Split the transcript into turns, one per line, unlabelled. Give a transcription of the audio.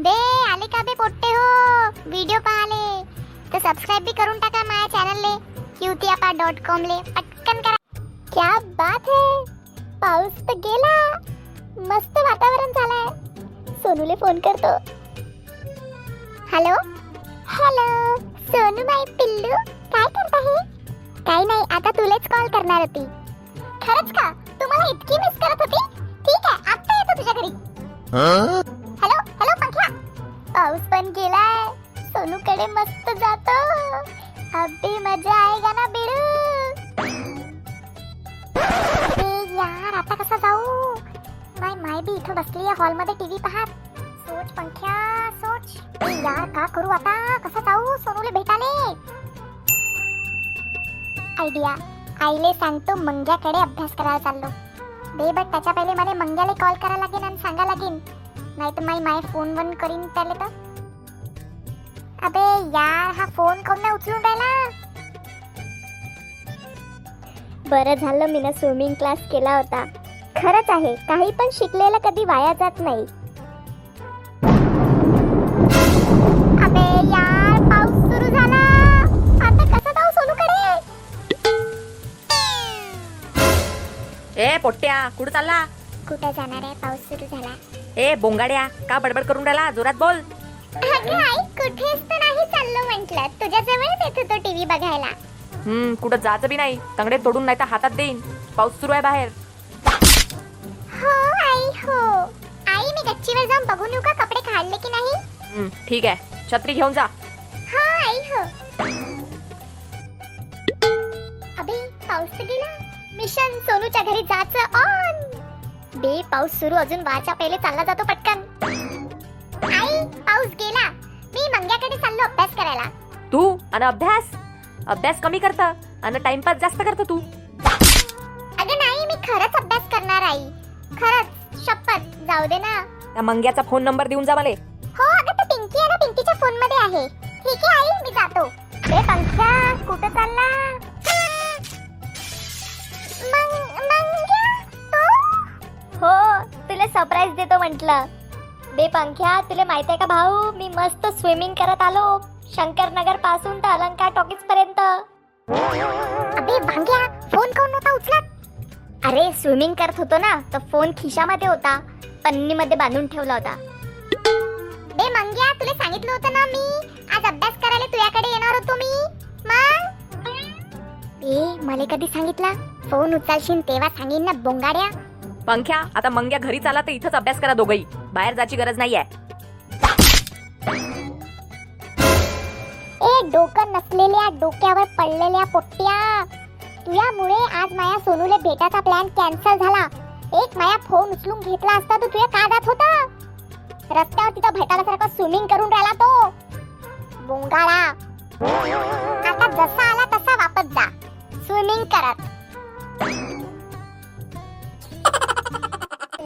बे आले का बे पोट्टे हो? व्हिडिओ पाहले. तर सबस्क्राईब बी करून टाका माझ्या चॅनलले क्यूतियापा डॉट कॉम ले. पटकन करा. क्या बात है. पाऊस तर गेला. मस्त वातावरण झालंय. सोनूले फोन करतो. हॅलो हॅलो सोनू माई पिल्लू काय करत आहे काही नाही आता तुलेच कॉल करणार होती. खरंच का? तू मला इतकी मिस करत होती? ठीक आहे आता येतो तुझ्या घरी. घेऊन गेलाय. सोनूकडे मस्त जातो. अगदी मजा आएगा ना बिडू अरे यार आता कसा जाऊ? माय माय बी इथं बसली आहे हॉलमध्ये टीव्ही पाहत. सोच पंख्या सोच. यार का करू आता? कसं जाऊ? सोनूले भेटाले. आयडिया. आईले सांगतो मंग्याकडे अभ्यास करायला चाललो. बे बट त्याच्या पहिले मला मंग्याला कॉल करायला लागेल आणि सांगा लागेल नाही तर माई माय फोन वन करीन त्याला तर. अबे यार हा फोन कोण नाही उचलून राहिला? बरं झालं मी स्विमिंग क्लास केला होता. खरंच आहे काही पण शिकलेलं कधी वाया जात नाही. अबे यार पाऊस सुरू झाला. आता कसं जाऊ सोनूकडे
ए पोट्ट्या कुठं चालला?
कुठं जाणार आहे? पाऊस सुरू झाला.
ए बोंगाड्या का बडबड करून राहिला? जोरात बोल.
कुठेच तर नाही चाललो म्हंटल. तुझ्या जवळच येत होतो टीव्ही बघायला.
हम्म कुठं जायचं बी नाही. तंगडे तोडून नाही तर हातात देईन. पाऊस सुरू आहे बाहेर.
हो आई हो. आई मी गच्चीवर जाऊन बघून येऊ का कपडे काढले की नाही?
हम्म, ठीक आहे. छत्री घेऊन जा.
हो आई हो. अबे पाऊस तर गेला. मिशन सोनूच्या घरी जायचं ऑन बे पाऊस सुरू अजून व्हायच्या पहिले चालला जातो पटकन. पाऊस गेला मी मंग्याकडे चाललो अभ्यास करायला.
तू आणि अभ्यास? अभ्यास कमी करता आणि टाइमपास जास्त करता तू.
अगं नाही मी खरंच अभ्यास करणार आई. खरंच शपथ जाऊ दे ना.
त्या मंग्याचा फोन नंबर देऊन जा मला.
हो अगं तर पिंकी आहे ना पिंकीच्या फोनमध्ये आहे. ठीक आहे आई मी जातो. ए पंख्या कुठं चालला? मंग- मंग्या, तू? हो तुला सरप्राईज देतो म्हंटल. बे पंख्या तुला माहीत आहे का भाऊ? मी मस्त स्विमिंग करत आलो. शंकरनगरपासून तर अलंकार टॉकीज पर्यंत. अबे भांग्या फोन कोण नव्हता उचलत? अरे स्विमिंग करत होतो ना तर फोन खिशामध्ये होता. पन्नीमध्ये बांधून ठेवला होता. बे मंग्या तुला सांगितलं होतं ना मी? आज अभ्यास करायला तुझ्याकडे येणार होतो मी. मग? ए मला कधी सांगितलं? फोन उचलशील तेव्हा सांगीन ना बोंगाड्या.
पंख्या आता मंग्या घरी चाला तर इथंच अभ्यास करा दोघही. बाहेर जायची गरज नाहीये.
ए डोकं नसलेल्या डोक्यावर पडलेल्या पोट्ट्या. तुझ्यामुळे आज माया सोनूले भेटाचा प्लॅन कॅन्सल झाला. एक माया फोन उचलून घेतला असता तू तुझ्या कागात होता? रस्त्यावर तिथं भेटायला स्विमिंग करून राहिला तो. बोंगाळा. आता जसा आला तसा वापस जा. स्विमिंग करत.